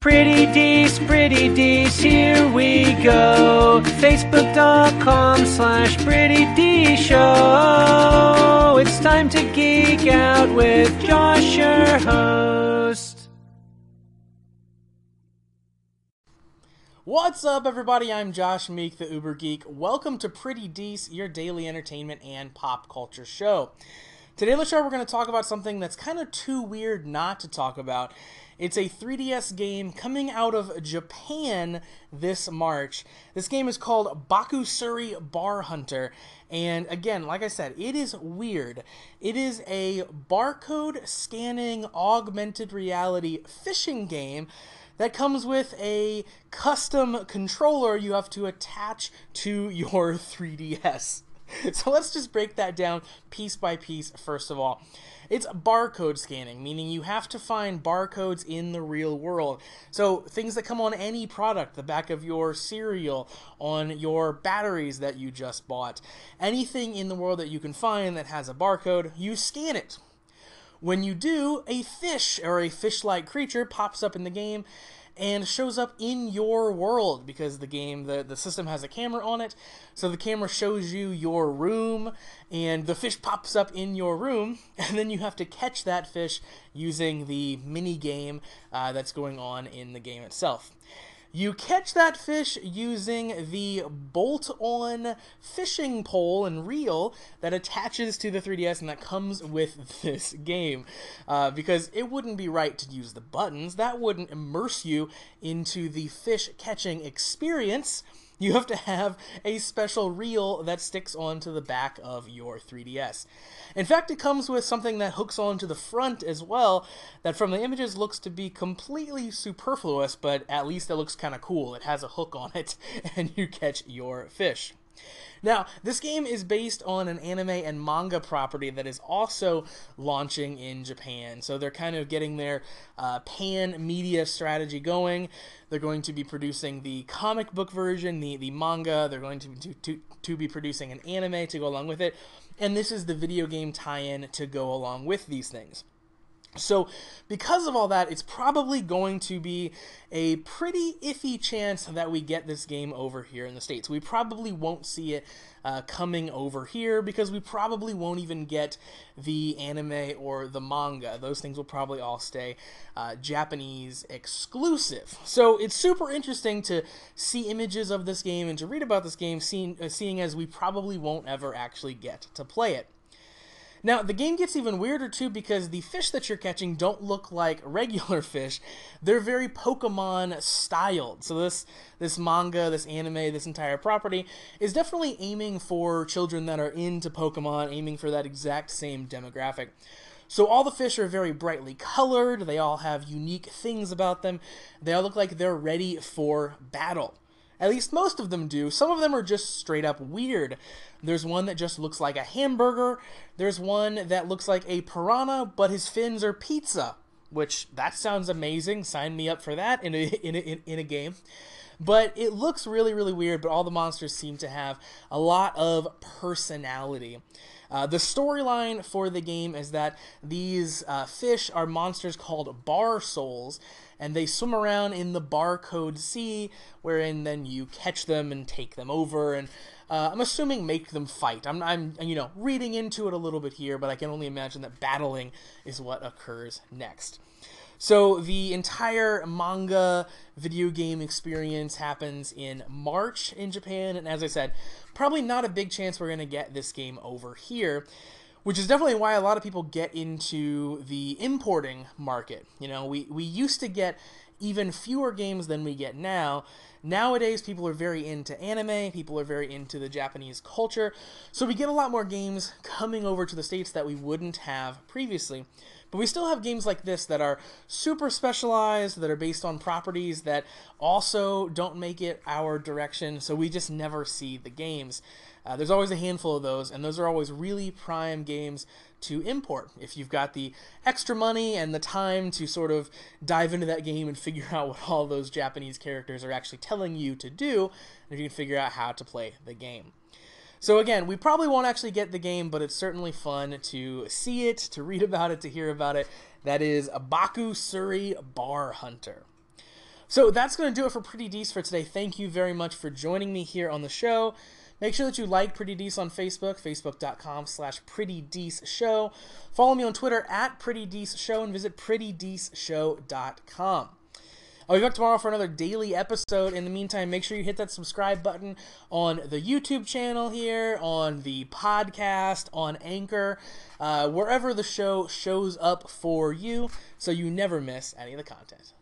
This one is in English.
Pretty Dees, Pretty Dees, here we go. Facebook.com slash Pretty D Show. It's time to geek out with Josh, your host. What's up, everybody? I'm Josh Meek, the Uber Geek. Welcome to Pretty Dees, your daily entertainment and pop culture show. Today on the show, we're going to talk about something that's kind of too weird not to talk about. It's a 3DS game coming out of Japan this March. This game is called Bakutsuri Bar Hunter. And again, like I said, it is weird. It is a barcode scanning augmented reality fishing game that comes with a custom controller you have to attach to your 3DS. So let's just break that down piece by piece first of all. It's barcode scanning, meaning you have to find barcodes in the real world. So things that come on any product, the back of your cereal, on your batteries that you just bought, anything in the world that you can find that has a barcode, you scan it. When you do, a fish or a fish like creature pops up in the game and shows up in your world because the game the, the system has a camera on it. So the camera shows you your room and the fish pops up in your room and then you have to catch that fish using the mini game uh, that's going on in the game itself you catch that fish using the bolt on fishing pole and reel that attaches to the 3DS and that comes with this game. Uh, because it wouldn't be right to use the buttons, that wouldn't immerse you into the fish catching experience you have to have a special reel that sticks onto the back of your 3DS. In fact, it comes with something that hooks onto the front as well, that from the images looks to be completely superfluous, but at least it looks kind of cool. It has a hook on it, and you catch your fish. Now, this game is based on an anime and manga property that is also launching in Japan. So they're kind of getting their uh, pan media strategy going. They're going to be producing the comic book version, the, the manga. They're going to, to, to, to be producing an anime to go along with it. And this is the video game tie in to go along with these things. So, because of all that, it's probably going to be a pretty iffy chance that we get this game over here in the States. We probably won't see it uh, coming over here because we probably won't even get the anime or the manga. Those things will probably all stay uh, Japanese exclusive. So, it's super interesting to see images of this game and to read about this game, seeing, uh, seeing as we probably won't ever actually get to play it. Now, the game gets even weirder too because the fish that you're catching don't look like regular fish. They're very Pokemon styled. So this this manga, this anime, this entire property is definitely aiming for children that are into Pokemon, aiming for that exact same demographic. So all the fish are very brightly colored, they all have unique things about them. They all look like they're ready for battle. At least most of them do. Some of them are just straight up weird. There's one that just looks like a hamburger. There's one that looks like a piranha, but his fins are pizza, which that sounds amazing. Sign me up for that in a, in a, in a game. But it looks really, really weird, but all the monsters seem to have a lot of personality. Uh, the storyline for the game is that these uh, fish are monsters called bar souls, and they swim around in the barcode sea, wherein then you catch them and take them over, and uh, I'm assuming make them fight. I'm, I'm, you know, reading into it a little bit here, but I can only imagine that battling is what occurs next. So the entire manga video game experience happens in March in Japan, and as I said, probably not a big chance we're going to get this game over here which is definitely why a lot of people get into the importing market. You know, we, we used to get even fewer games than we get now. Nowadays, people are very into anime, people are very into the Japanese culture, so we get a lot more games coming over to the States that we wouldn't have previously. But we still have games like this that are super specialized, that are based on properties that also don't make it our direction, so we just never see the games. Uh, there's always a handful of those, and those are always really prime games to import. If you've got the extra money and the time to sort of dive into that game and figure out what all those Japanese characters are actually telling you to do, and if you can figure out how to play the game. So again, we probably won't actually get the game, but it's certainly fun to see it, to read about it, to hear about it. That is Bakutsuri Bar Hunter. So that's going to do it for Pretty Dees for today. Thank you very much for joining me here on the show. Make sure that you like Pretty Dees on Facebook, facebook.com slash Pretty Dees Show. Follow me on Twitter at Pretty Dees Show and visit prettydeeshow.com. I'll be back tomorrow for another daily episode. In the meantime, make sure you hit that subscribe button on the YouTube channel here, on the podcast, on Anchor, uh, wherever the show shows up for you, so you never miss any of the content.